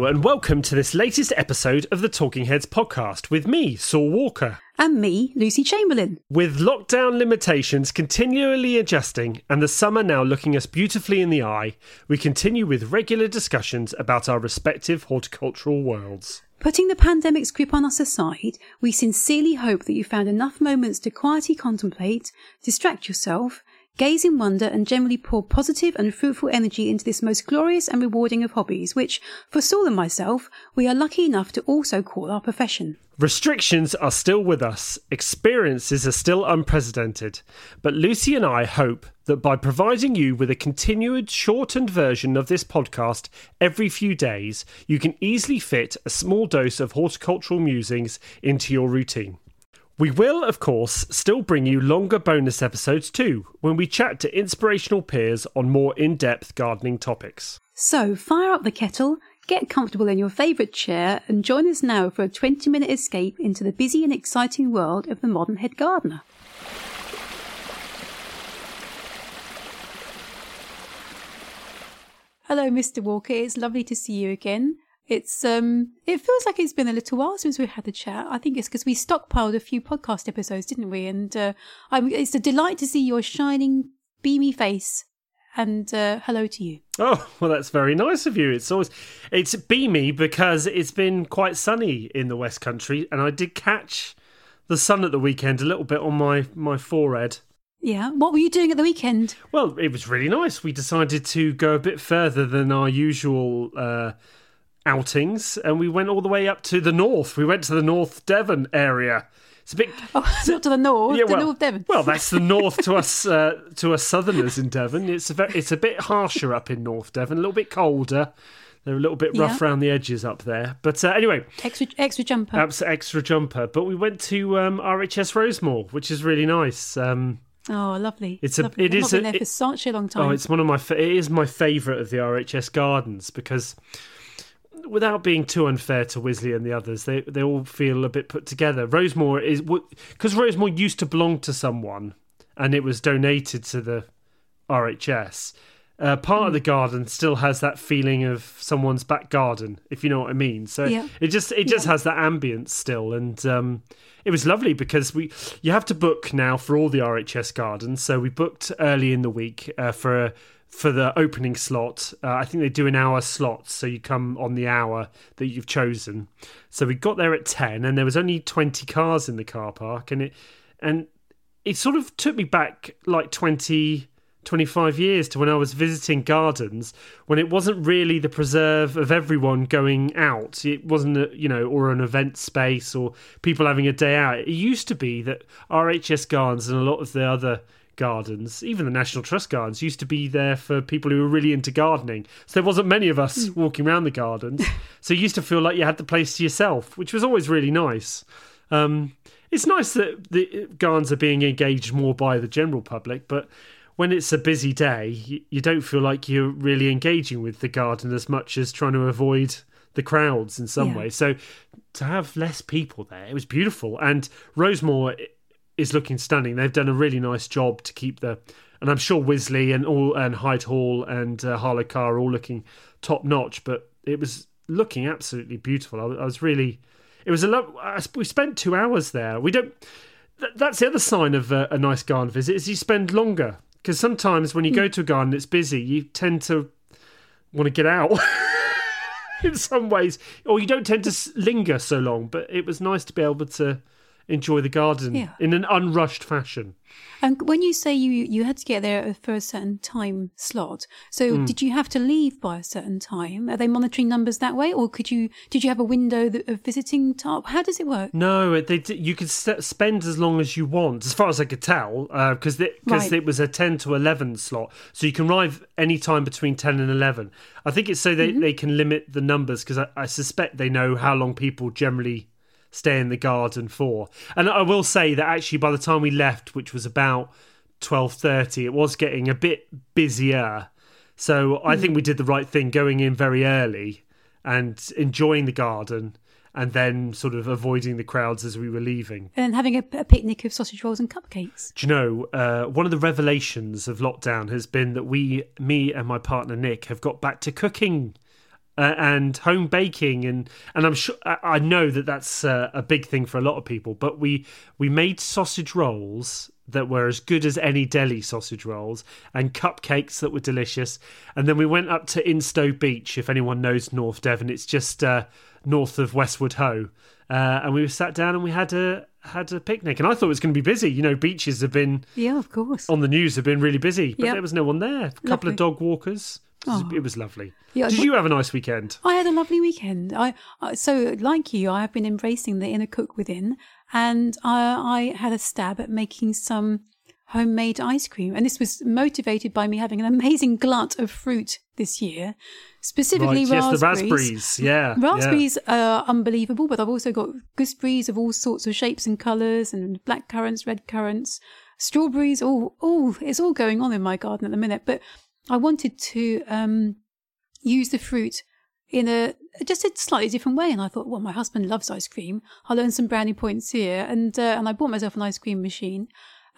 Hello, and welcome to this latest episode of the Talking Heads podcast with me, Saul Walker. And me, Lucy Chamberlain. With lockdown limitations continually adjusting and the summer now looking us beautifully in the eye, we continue with regular discussions about our respective horticultural worlds. Putting the pandemic's grip on us aside, we sincerely hope that you found enough moments to quietly contemplate, distract yourself, gaze in wonder, and generally pour positive and fruitful energy into this most glorious and rewarding of hobbies, which, for Saul and myself, we are lucky enough to also call our profession. Restrictions are still with us, experiences are still unprecedented, but Lucy and I hope that by providing you with a continued shortened version of this podcast every few days, you can easily fit a small dose of horticultural musings into your routine. We will, of course, still bring you longer bonus episodes too, when we chat to inspirational peers on more in depth gardening topics. So, fire up the kettle, get comfortable in your favourite chair, and join us now for a 20 minute escape into the busy and exciting world of the modern head gardener. Hello, Mr. Walker. It's lovely to see you again. It's um, it feels like it's been a little while since we had a chat. I think it's because we stockpiled a few podcast episodes, didn't we? And uh, I'm, it's a delight to see your shining, beamy face. And uh, hello to you. Oh well, that's very nice of you. It's always it's beamy because it's been quite sunny in the West Country, and I did catch the sun at the weekend a little bit on my my forehead. Yeah. What were you doing at the weekend? Well, it was really nice. We decided to go a bit further than our usual uh, outings, and we went all the way up to the north. We went to the North Devon area. It's a bit. Oh, not to the north, Yeah, well, North Devon. well, that's the north to us uh, to us southerners in Devon. It's a very, it's a bit harsher up in North Devon, a little bit colder. They're a little bit rough Yeah. around the edges up there. But uh, anyway, extra extra jumper. abs- extra jumper. But we went to um, RHS Rosemoor, which is really nice. Um, oh, lovely. It's a- lovely. it I've is a- there for it- such a long time. Oh, it's one of my. It is my favourite of the RHS gardens because, without being too unfair to Wisley and the others, they they all feel a bit put together. Rosemoor is because Rosemoor used to belong to someone, and it was donated to the RHS. Uh, part Hmm. of the garden still has that feeling of someone's back garden, if you know what I mean. So Yeah. it just it just has that ambience still, and um, it was lovely because we you have to book now for all the RHS gardens. So we booked early in the week uh, for for the opening slot. Uh, I think they do an hour slots, so you come on the hour that you've chosen. So we got there at ten, and there was only twenty cars in the car park, and it and it sort of took me back like 20 25 years to when I was visiting gardens when it wasn't really the preserve of everyone going out. It wasn't, a, you know, or an event space or people having a day out. It used to be that RHS gardens and a lot of the other gardens, even the National Trust gardens, used to be there for people who were really into gardening. So there wasn't many of us walking around the gardens. so you used to feel like you had the place to yourself, which was always really nice. Um, it's nice that the gardens are being engaged more by the general public, but when it's a busy day, you, you don't feel like you're really engaging with the garden as much as trying to avoid the crowds in some Yeah. way. So to have less people there, it was beautiful. And Rosemoor is looking stunning. They've done a really nice job to keep the, and I'm sure Wisley and all and Hyde Hall and uh, Harlow Carr are all looking top notch. But it was looking absolutely beautiful. I, was- I was really, it was a love. We spent two hours there. We don't. th- That's the other sign of a, a nice garden visit is you spend longer because sometimes when you go to a garden that's busy, you tend to want to get out. in some ways, or you don't tend to linger so long. But it was nice to be able to enjoy the garden Yeah. in an unrushed fashion. And when you say you you had to get there for a certain time slot, so Hmm. did you have to leave by a certain time? Are they monitoring numbers that way, or could you did you have a window of visiting time? How does it work? No, they, you could spend as long as you want, as far as I could tell, because because Right. it was a ten to eleven slot, so you can arrive any time between ten and eleven. I think it's so they, they can limit the numbers because I, I suspect they know how long people generally stay in the garden for. And I will say that actually, by the time we left, which was about twelve thirty, it was getting a bit busier. So I think we did the right thing going in very early and enjoying the garden and then sort of avoiding the crowds as we were leaving. And having a, a picnic of sausage rolls and cupcakes. Do you know, uh, one of the revelations of lockdown has been that we, me and my partner Nick, have got back to cooking uh, and home baking and and I'm sure I know that that's uh, a big thing for a lot of people. But we we made sausage rolls that were as good as any deli sausage rolls and cupcakes that were delicious. And then we went up to Instow Beach. If anyone knows North Devon, it's just uh, north of Westward Ho. Uh, and we sat down and we had a had a picnic. And I thought it was going to be busy. You know, beaches have been yeah, of course, on the news have been really busy, but Yep. there was no one there. A couple Lovely. of dog walkers. Oh. It was, Oh. it was lovely. Yeah, Did you have a nice weekend? I had a lovely weekend. I, I so like you, I have been embracing the inner cook within, and I, I had a stab at making some homemade ice cream, and this was motivated by me having an amazing glut of fruit this year, specifically right, yes, raspberries. the raspberries. Yeah, yeah. Raspberries are unbelievable, but I've also got gooseberries of all sorts of shapes and colours, and black currants, red currants, strawberries. All, all it's all going on in my garden at the minute. But I wanted to um, use the fruit in a just a slightly different way, and I thought, well, my husband loves ice cream. I'll earn some brownie points here, and uh, and I bought myself an ice cream machine.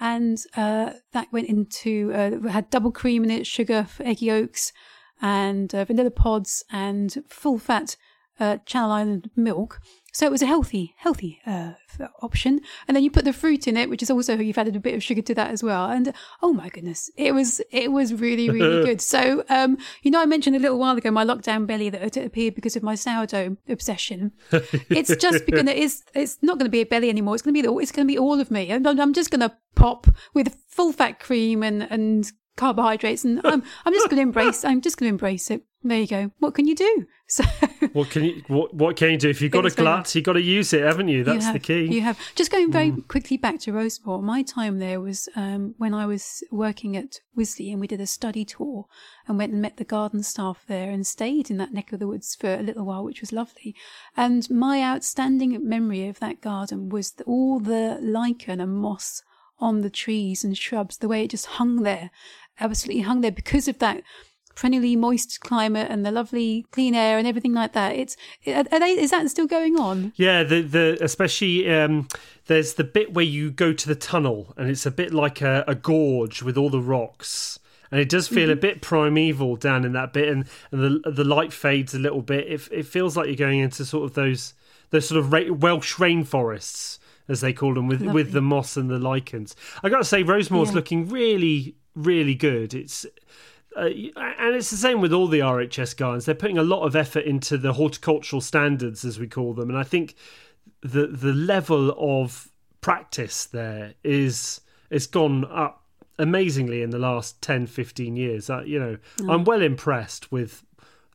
And uh, that went into uh, had double cream in it, sugar, egg yolks, and uh, vanilla pods, and full fat uh, Channel Island milk. So it was a healthy, healthy uh, option. And then you put the fruit in it, which is also you've added a bit of sugar to that as well. And oh my goodness, it was it was really really good. So um, you know, I mentioned a little while ago my lockdown belly that appeared because of my sourdough obsession. it's just going to it's it's not going to be a belly anymore. It's going to be the- it's going to be all of me. And I'm, I'm just going to pop with full fat cream and and carbohydrates, and I'm I'm just going to embrace. I'm just going to embrace it. There you go. What can you do? So. What can you what what can you do if you've got a glut? You've got to use it, haven't you? You That's have- the key. Mm. You have just going very quickly back to Rosemoor. My time there was um, when I was working at Wisley, and we did a study tour and went and met the garden staff there and stayed in that neck of the woods for a little while, which was lovely. And my outstanding memory of that garden was the, all the lichen and moss on the trees and shrubs, the way it just hung there, absolutely hung there because of that perennially moist climate and the lovely clean air and everything like that. It's are they, is that still going on? Yeah, the the especially um, there's the bit where you go to the tunnel, and it's a bit like a, a gorge with all the rocks, and it does feel a bit primeval down in that bit, and, and the the light fades a little bit. It it feels like you're going into sort of those those sort of ra- Welsh rainforests as they call them with with the moss and the lichens. I got to say, Rosemoor's Yeah. looking really really good. It's uh, and it's the same with all the RHS gardens. They're putting a lot of effort into the horticultural standards, as we call them, and I think the the level of practice there is it's gone up amazingly in the last 10 15 years. Uh, you know i'm well impressed with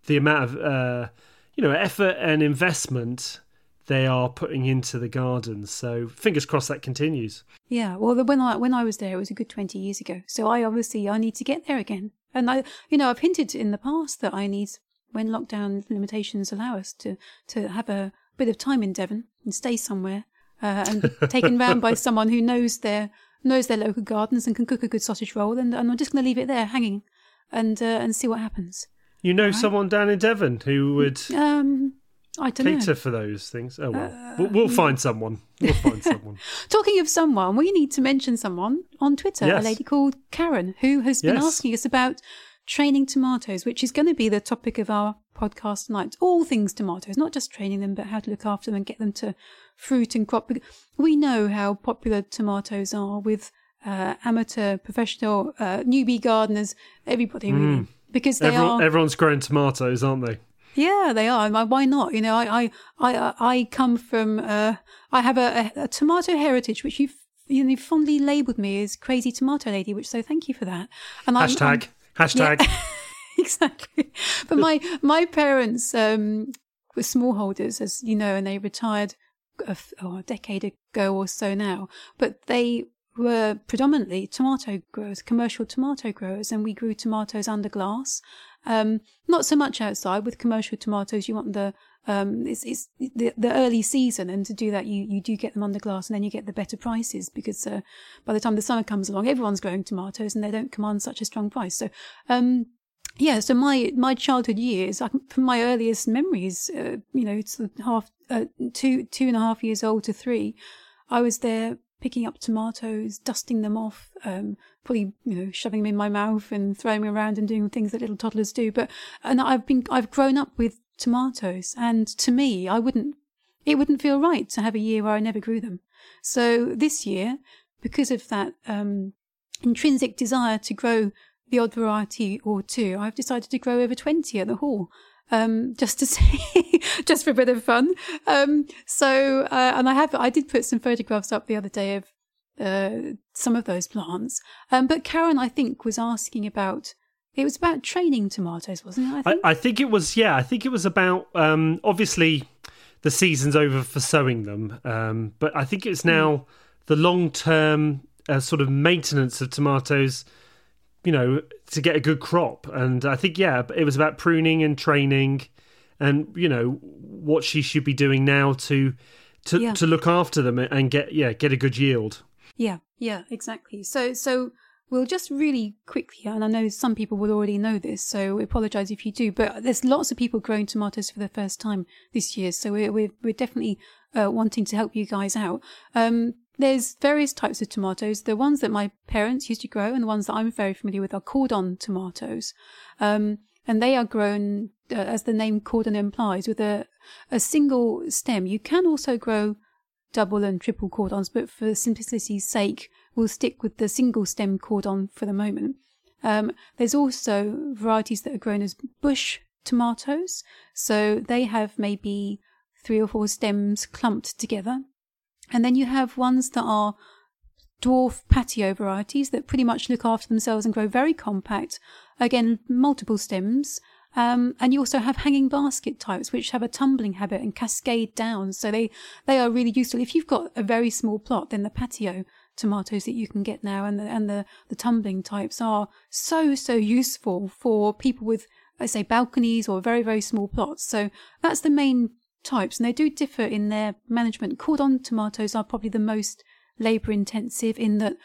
the amount of uh, you know effort and investment they are putting into the gardens so fingers crossed that continues. Yeah, well, when I when I was there, it was a good twenty years ago. So I obviously I need to get there again, and I, you know, I've hinted in the past that I need, when lockdown limitations allow us to to have a bit of time in Devon and stay somewhere, uh, and be taken round by someone who knows their knows their local gardens and can cook a good sausage roll, and, and I'm just going to leave it there hanging, and uh, and see what happens. you know someone down in devon who would Um, I don't know. for those things oh well we'll, we'll find someone we'll find someone Talking of someone, we need to mention someone on Twitter, Yes. a lady called Karen, who has been Yes. asking us about training tomatoes, which is going to be the topic of our podcast tonight. All things tomatoes, not just training them, but how to look after them and get them to fruit and crop. We know how popular tomatoes are with uh, amateur, professional, uh, newbie gardeners, everybody really. Because they Everyone, are everyone's growing tomatoes aren't they yeah, they are. Why- Why not? You know, I I I, I come from. Uh, I have a, a, a tomato heritage, which you've you know fondly labelled me as crazy tomato lady. Which so thank you for that. And I'm- hashtag I'm, hashtag exactly. But my my parents um, were smallholders, as you know, and they retired a, oh, a decade ago or so now. But they were predominantly tomato growers, commercial tomato growers, and we grew tomatoes under glass. Um, not so much outside with commercial tomatoes. You want the um, it's, it's the, the early season, and to do that, you, you do get them under glass, and then you get the better prices because uh, by the time the summer comes along, everyone's growing tomatoes, and they don't command such a strong price. So, um, yeah, so my my childhood years, I, from my earliest memories, uh, you know, it's half uh, two two and a half years old to three, I was there picking up tomatoes, dusting them off, um, probably you know shoving them in my mouth and throwing them around and doing things that little toddlers do. But and I've been I've grown up with tomatoes. And to me, I wouldn't, it wouldn't feel right to have a year where I never grew them. So this year, because of that um, intrinsic desire to grow the odd variety or two, I've decided to grow over 20 at the hall. Um, just to see, just for a bit of fun. Um, so, uh, and I have, I did put some photographs up the other day of, uh, some of those plants. Um, but Karen, I think, was asking about, it was about training tomatoes, wasn't it? I think, I, I think it was, yeah, I think it was about, um, obviously the season's over for sowing them. Um, but I think it's now mm. the long term uh, sort of maintenance of tomatoes you know, to get a good crop. And I think, yeah, it was about pruning and training and, you know, what she should be doing now to to, yeah. to look after them and get yeah, get a good yield. Yeah, yeah, exactly. So so we'll just really quickly, and I know some people will already know this, so we apologise if you do, but there's lots of people growing tomatoes for the first time this year, so we're we're, we're definitely uh, wanting to help you guys out. Um, there's various types of tomatoes. The ones that my parents used to grow and the ones that I'm very familiar with are cordon tomatoes. Um, and they are grown, uh, as the name cordon implies, with a, a single stem. You can also grow double and triple cordons, but for simplicity's sake, we'll stick with the single stem cordon for the moment. Um, there's also varieties that are grown as bush tomatoes. So they have maybe three or four stems clumped together. And then you have ones that are dwarf patio varieties that pretty much look after themselves and grow very compact. Again, multiple stems. Um, and you also have hanging basket types, which have a tumbling habit and cascade down. So they, they are really useful. If you've got a very small plot, then the patio tomatoes that you can get now and the, and the, the tumbling types are so, so useful for people with, I say, balconies or very, very small plots. So that's the main types, and they do differ in their management. Cordon tomatoes are probably the most labour intensive in that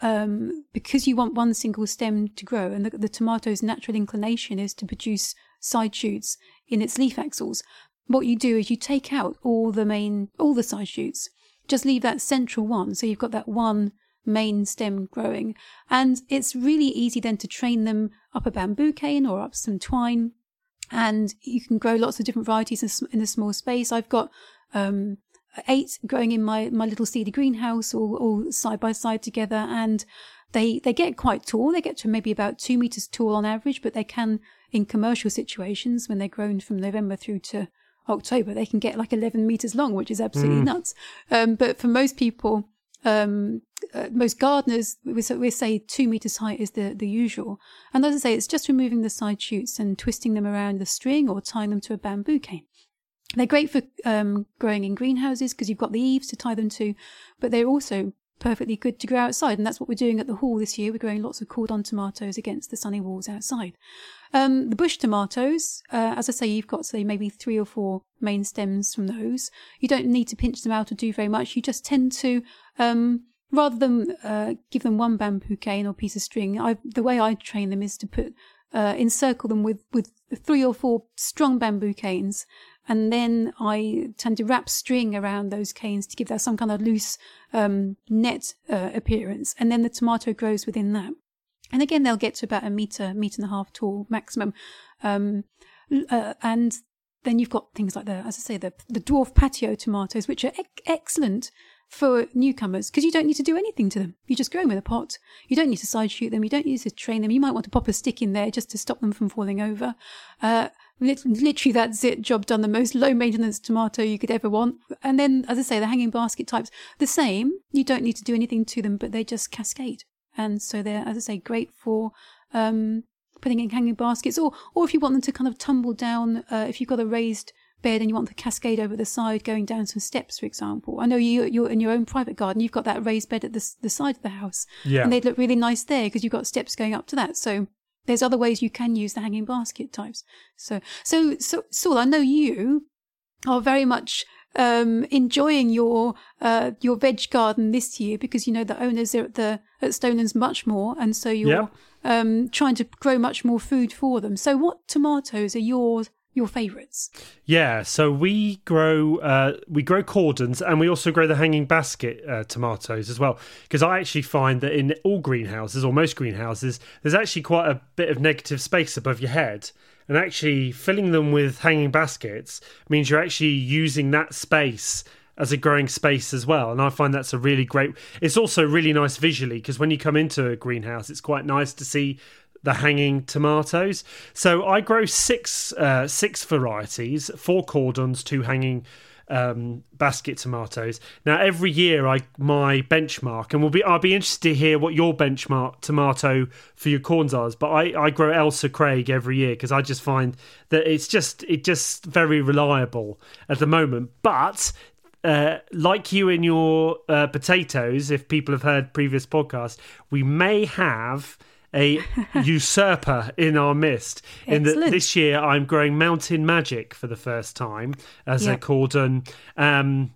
um, because you want one single stem to grow, and the, the tomato's natural inclination is to produce side shoots in its leaf axils. What you do is you take out all the main, all the side shoots, just leave that central one, so you've got that one main stem growing, and it's really easy then to train them up a bamboo cane or up some twine and you can grow lots of different varieties in a small space. I've got um, eight growing in my, my little seedy greenhouse, all, all side by side together, and they they get quite tall. They get to maybe about two meters tall on average, but they can, in commercial situations, when they're grown from November through to October, they can get like 11 meters long, which is absolutely mm. nuts. Um, but for most people, um, uh, most gardeners, we, we say two meters height is the, the usual. And as I say, it's just removing the side shoots and twisting them around the string or tying them to a bamboo cane. They're great for um, growing in greenhouses because you've got the eaves to tie them to, but they're also perfectly good to grow outside. And that's what we're doing at the hall this year. We're growing lots of cordon tomatoes against the sunny walls outside. Um, the bush tomatoes, uh, as I say, you've got, say, maybe three or four main stems from those. You don't need to pinch them out or do very much. You just tend to, um, rather than uh, give them one bamboo cane or piece of string, I, the way I train them is to put, uh, encircle them with, with three or four strong bamboo canes. And then I tend to wrap string around those canes to give that some kind of loose um, net uh, appearance. And then the tomato grows within that. And again, they'll get to about a meter, meter and a half tall maximum. Um, uh, and then you've got things like the, as I say, the, the dwarf patio tomatoes, which are ec- excellent for newcomers because you don't need to do anything to them. You just grow them in a pot. You don't need to side shoot them. You don't need to train them. You might want to pop a stick in there just to stop them from falling over. Uh, literally, that's it. Job done. The most low maintenance tomato you could ever want. And then, as I say, the hanging basket types, the same. You don't need to do anything to them, but they just cascade and so they're, as I say, great for um, putting in hanging baskets, or or if you want them to kind of tumble down, uh, if you've got a raised bed and you want the cascade over the side going down some steps, for example. I know you you're in your own private garden, you've got that raised bed at the the side of the house, yeah, and they'd look really nice there because you've got steps going up to that. So there's other ways you can use the hanging basket types. So so so Saul, I know you are very much um, enjoying your uh, your veg garden this year because you know the owners are at the at Stonelands much more, and so you're yep. um, trying to grow much more food for them. So, what tomatoes are yours? your favourites? Yeah, so we grow uh, we grow cordons, and we also grow the hanging basket uh, tomatoes as well. Because I actually find that in all greenhouses or most greenhouses, there's actually quite a bit of negative space above your head and actually filling them with hanging baskets means you're actually using that space as a growing space as well. And I find that's a really great. It's also really nice visually because when you come into a greenhouse, it's quite nice to see the hanging tomatoes. So I grow six uh, six varieties, four cordons, two hanging um, basket tomatoes. Now every year I my benchmark, and we'll be I'll be interested to hear what your benchmark tomato for your corns are. But I, I grow Ailsa Craig every year because I just find that it's just it just very reliable at the moment. But uh, like you in your uh, potatoes, if people have heard previous podcasts, we may have a usurper in our midst. In that this year, I'm growing Mountain Magic for the first time as yep. a cordon. Um,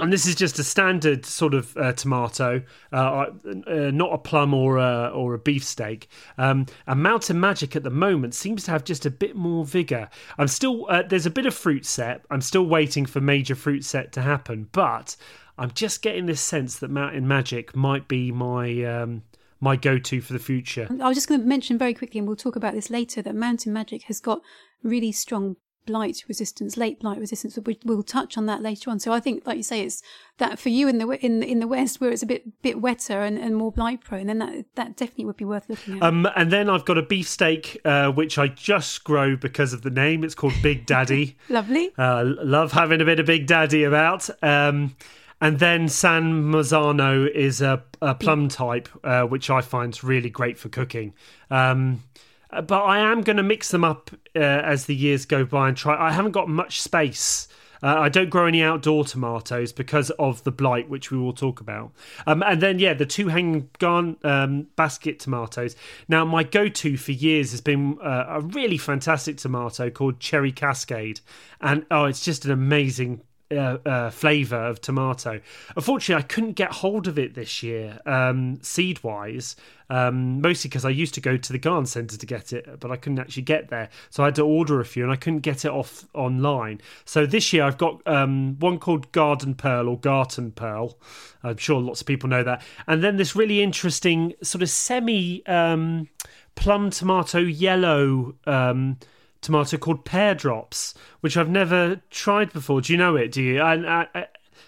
and this is just a standard sort of uh, tomato, uh, uh, not a plum or a, or a beefsteak. Um, and Mountain Magic at the moment seems to have just a bit more vigor. I'm still uh, there's a bit of fruit set. I'm still waiting for major fruit set to happen, but I'm just getting this sense that Mountain Magic might be my um, my go-to for the future. I was just going to mention very quickly, and we'll talk about this later, that Mountain Magic has got really strong blight resistance, late blight resistance. But we, will touch on that later on. So I think, like you say, it's that for you in the in in the west where it's a bit bit wetter and, and more blight prone. Then that that definitely would be worth looking at. Um, and then I've got a beefsteak uh, which I just grow because of the name. It's called Big Daddy. Lovely. Uh, love having a bit of Big Daddy about. Um, and then San Marzano is a, a plum type, uh, which I find really great for cooking. Um, but I am going to mix them up uh, as the years go by and try. I haven't got much space. Uh, I don't grow any outdoor tomatoes because of the blight, which we will talk about. Um, and then, yeah, the two hanging garn um, basket tomatoes. Now, my go-to for years has been uh, a really fantastic tomato called Cherry Cascade, and oh, it's just an amazing uh, uh, flavour of tomato. Unfortunately, I couldn't get hold of it this year, um, seed wise, um, mostly because I used to go to the garden centre to get it, but I couldn't actually get there. So I had to order a few and I couldn't get it off online. So this year I've got um, one called Garden Pearl or Garten Pearl. I'm sure lots of people know that. And then this really interesting sort of semi um, plum tomato yellow um, tomato called Pear Drops, which I've never tried before. Do you know it? Do you? And I, I,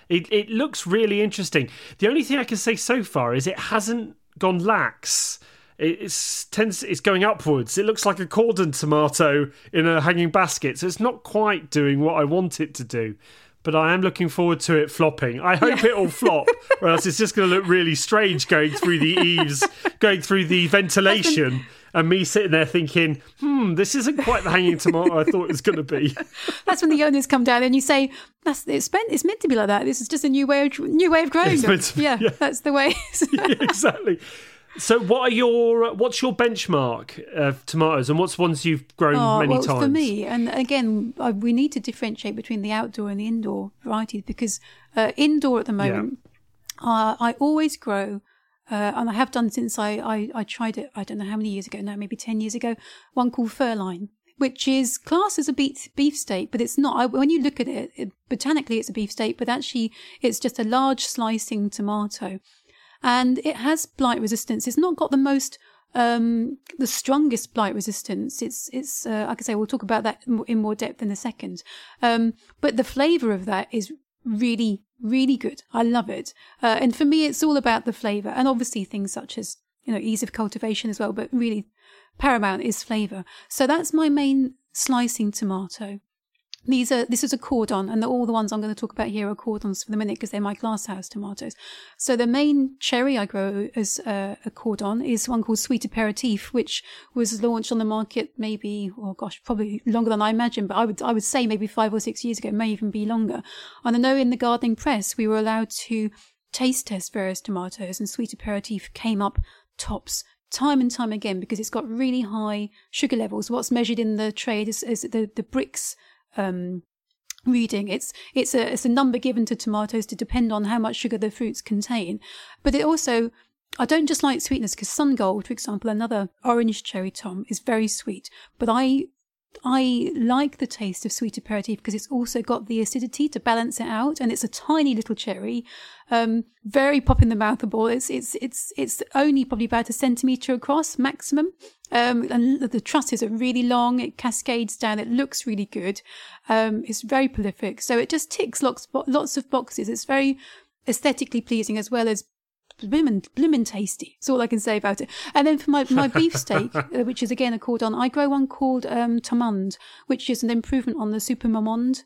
it it looks really interesting. The only thing I can say so far is it hasn't gone lax. It's tends it's going upwards. It looks like a cordon tomato in a hanging basket, so it's not quite doing what I want it to do. But I am looking forward to it flopping. I hope yeah. it'll flop, or else it's just going to look really strange going through the eaves, going through the ventilation and me sitting there thinking, hmm, this isn't quite the hanging tomato I thought it was going to be. That's when the owners come down and you say, "That's it's meant it's meant to be like that. This is just a new way of new way of growing them." Be, yeah, yeah, that's the way. yeah, exactly. So, what are your what's your benchmark of tomatoes, and what's ones you've grown oh, many well, times? For me, and again, we need to differentiate between the outdoor and the indoor varieties because uh, indoor at the moment, yeah. uh, I always grow uh, and I have done since I, I, I, tried it, I don't know how many years ago now, maybe 10 years ago, one called Ferline, which is classed as a beef, beefsteak, but it's not. I, when you look at it, it, botanically it's a beefsteak, but actually it's just a large slicing tomato. And it has blight resistance. It's not got the most um, the strongest blight resistance. It's it's uh, like I say, we'll talk about that in more depth in a second. Um, but the flavour of that is really really good. I love it. Uh, and for me, it's all about the flavor and obviously things such as, you know, ease of cultivation as well, but really paramount is flavor. So that's my main slicing tomato. These are this is a cordon, and the, all the ones I'm going to talk about here are cordons for the minute because they're my glasshouse tomatoes. So the main cherry I grow as a, a cordon is one called Sweet Aperitif, which was launched on the market maybe oh gosh probably longer than I imagine, but I would I would say maybe five or six years ago, may even be longer. And I know in the gardening press we were allowed to taste test various tomatoes, and Sweet Aperitif came up tops time and time again because it's got really high sugar levels. What's measured in the trade is, is the, the Brix um, reading. It's it's a it's a number given to tomatoes to depend on how much sugar the fruits contain, but it also I don't just like sweetness because Sun Gold, for example, another orange cherry tom, is very sweet. But I I like the taste of sweet aperitif because it's also got the acidity to balance it out, and it's a tiny little cherry, um, very pop in the mouthable. It's it's it's it's only probably about a centimeter across maximum, um, and the trusses are really long. It cascades down. It looks really good. Um, it's very prolific, so it just ticks lots lots of boxes. It's very aesthetically pleasing as well as bloomin', bloomin' tasty. That's all I can say about it. And then for my, my beefsteak, uh, which is again a cordon, I grow one called um, Tamande, which is an improvement on the Super Marmande.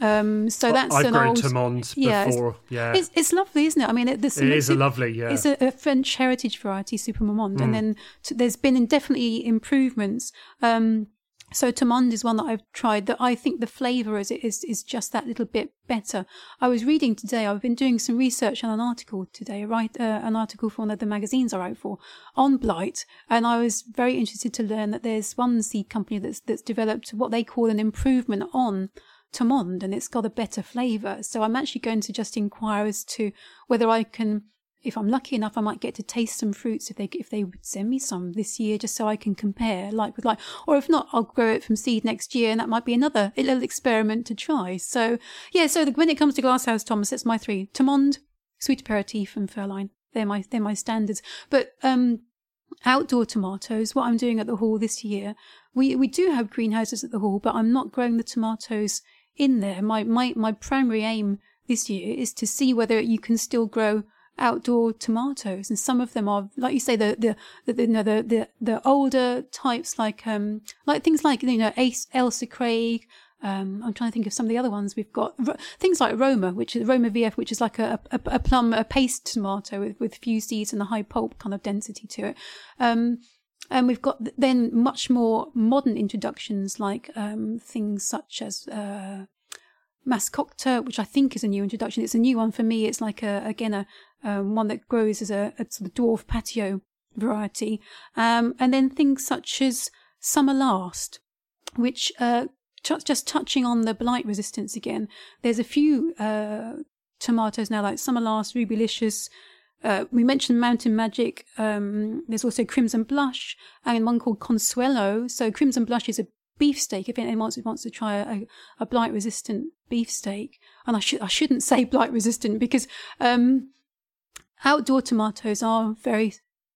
Um, so that's I've an grown old, Tamande yeah, before. It's, yeah, it's, it's lovely, isn't it? I mean, it, some, it is a lovely. Yeah, It's a, a French heritage variety, Super Marmande, Mm. and then t- there's been definitely improvements. Um, so Tamande is one that I've tried that I think the flavour is, is is just that little bit better. I was reading today. I've been doing some research on an article today, right? Uh, an article for one of the magazines I write for on blight, and I was very interested to learn that there's one seed company that's that's developed what they call an improvement on Tamande, and it's got a better flavour. So I'm actually going to just inquire as to whether I can if I'm lucky enough, I might get to taste some fruits if they if they would send me some this year, just so I can compare like with like. Or if not, I'll grow it from seed next year, and that might be another little experiment to try. So yeah, so the, when it comes to glasshouse Thomas, that's my three: Tamande, sweet aperitif, and Ferline. They're my they're my standards. But um, outdoor tomatoes, what I'm doing at the hall this year, we we do have greenhouses at the hall, but I'm not growing the tomatoes in there. My my my primary aim this year is to see whether you can still grow outdoor tomatoes and some of them are like you say the the the, you know, the, the the older types like um like things like you know Ace Ailsa Craig um, I'm trying to think of some of the other ones we've got. Ro- things like Roma, which is Roma VF, which is like a, a, a plum, a paste tomato with, with few seeds and a high pulp kind of density to it. Um, and we've got then much more modern introductions like um, things such as uh, Mascotte, which I think is a new introduction. It's a new one for me. It's like a again a um, one that grows as a, a sort of dwarf patio variety, um, and then things such as Summer Last, which uh, ju- just touching on the blight resistance again. There's a few uh, tomatoes now like Summer Last, Rubylicious. Uh, we mentioned Mountain Magic. Um, there's also Crimson Blush and one called Consuelo. So Crimson Blush is a beefsteak. If anyone wants, wants to try a, a blight resistant beefsteak, and I should I shouldn't say blight resistant because um, outdoor tomatoes are very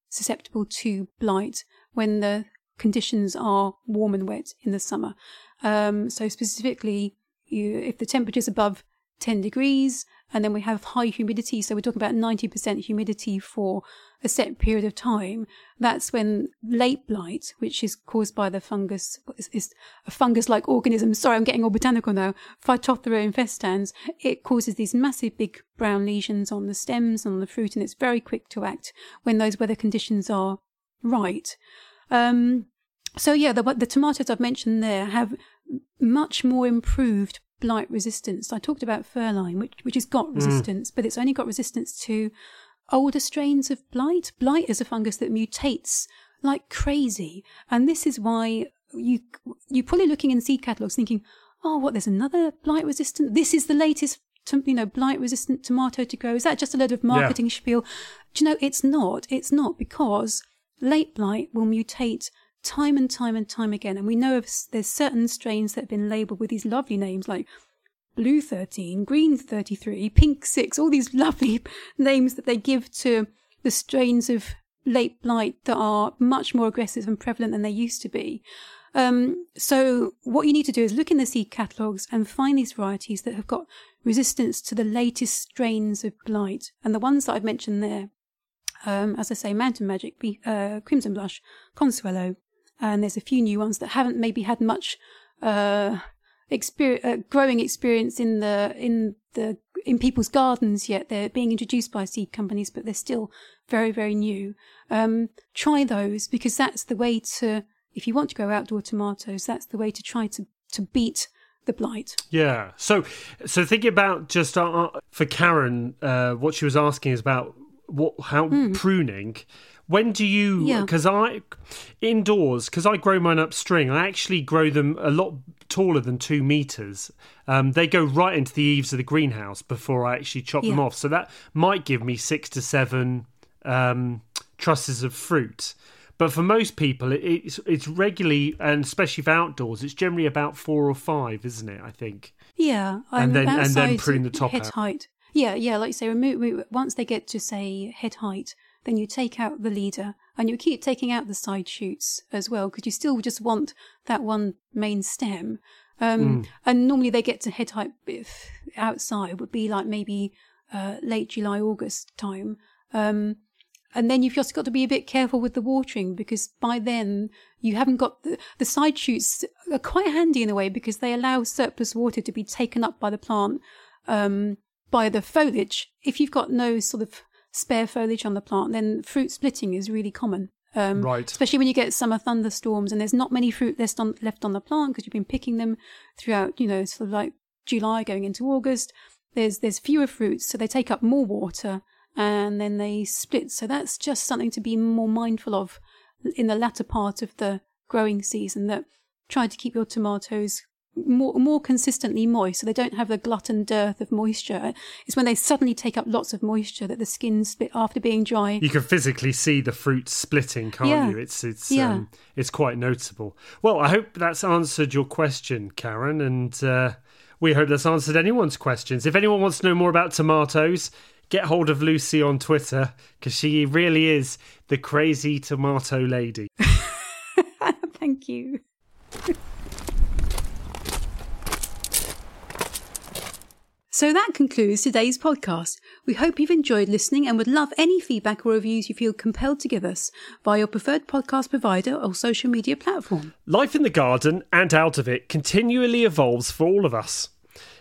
susceptible to blight when the conditions are warm and wet in the summer. Um, so specifically, you, if the temperature is above 10 degrees, and then we have high humidity, so we're talking about 90% humidity for a set period of time, that's when late blight, which is caused by the fungus, is, is a fungus-like organism. Sorry, I'm getting all botanical now. Phytophthora infestans. It causes these massive big brown lesions on the stems, on the fruit, and it's very quick to act when those weather conditions are right. Um, so yeah, the, the tomatoes I've mentioned there have much more improved blight resistance. I talked about Ferline, which which has got mm. resistance, but it's only got resistance to older strains of blight. Blight is a fungus that mutates like crazy, and this is why you you're probably looking in seed catalogues thinking, oh, what? There's another blight resistant. This is the latest. To, you know, blight resistant tomato to grow. Is that just a load of marketing spiel? Do you know, it's not. It's not because late blight will mutate time and time and time again. And we know of, there's certain strains that have been labelled with these lovely names like blue 13, green 33, pink 6, all these lovely names that they give to the strains of late blight that are much more aggressive and prevalent than they used to be. Um, so what you need to do is look in the seed catalogues and find these varieties that have got resistance to the latest strains of blight. And the ones that I've mentioned there, um, as I say, Mountain Magic, uh, Crimson Blush, Consuelo, and there's a few new ones that haven't maybe had much uh, experience, uh, growing experience in the in the in people's gardens yet. They're being introduced by seed companies, but they're still very very new. Um, try those because that's the way to. If you want to grow outdoor tomatoes, that's the way to try to to beat the blight. Yeah. So, so thinking about just uh, for Karen, uh, what she was asking is about what how pruning. When do you? Hmm. Yeah. Because I indoors because I grow mine up string. I actually grow them a lot taller than two meters. Um, they go right into the eaves of the greenhouse before I actually chop them off. So that might give me six to seven um, trusses of fruit. But for most people, it's it's regularly, and especially for outdoors, it's generally about four or five, isn't it? I think. Yeah, And then- and then putting the top head out. height. Yeah, yeah, like you say, remove once they get to say head height, then you take out the leader and you keep taking out the side shoots as well because you still just want that one main stem. Um, And normally they get to head height if outside would be like maybe uh, late July, August time. Um, and then you've just got to be a bit careful with the watering because by then you haven't got the, the side shoots are quite handy in a way because they allow surplus water to be taken up by the plant um, by the foliage. If you've got no sort of spare foliage on the plant, then fruit splitting is really common. Um, Right. Especially when you get summer thunderstorms and there's not many fruit left on, left on the plant because you've been picking them throughout, you know, sort of like July going into August. There's there's fewer fruits, so they take up more water and then they split. So that's just something to be more mindful of in the latter part of the growing season. That try to keep your tomatoes more more consistently moist, so they don't have the glut and dearth of moisture. It's when they suddenly take up lots of moisture that the skin split after being dry. You can physically see the fruit splitting, can't Yeah. you? It's it's Yeah. um, it's quite noticeable. Well, I hope that's answered your question, Karen, and uh, we hope that's answered anyone's questions. If anyone wants to know more about tomatoes, get hold of Lucy on Twitter because she really is the crazy tomato lady. Thank you. So that concludes today's podcast. We hope you've enjoyed listening and would love any feedback or reviews you feel compelled to give us via your preferred podcast provider or social media platform. Life in the garden and out of it continually evolves for all of us.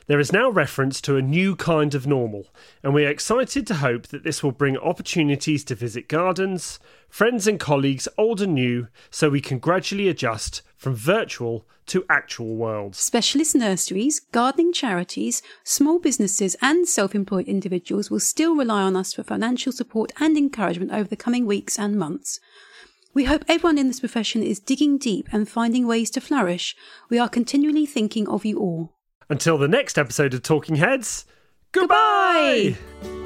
There is now reference to a new kind of normal, and we are excited to hope that this will bring opportunities to visit gardens, friends and colleagues old and new, so we can gradually adjust from virtual to actual worlds. Specialist nurseries, gardening charities, small businesses, and self employed individuals will still rely on us for financial support and encouragement over the coming weeks and months. We hope everyone in this profession is digging deep and finding ways to flourish. We are continually thinking of you all. Until the next episode of Talking Heads, goodbye! Goodbye!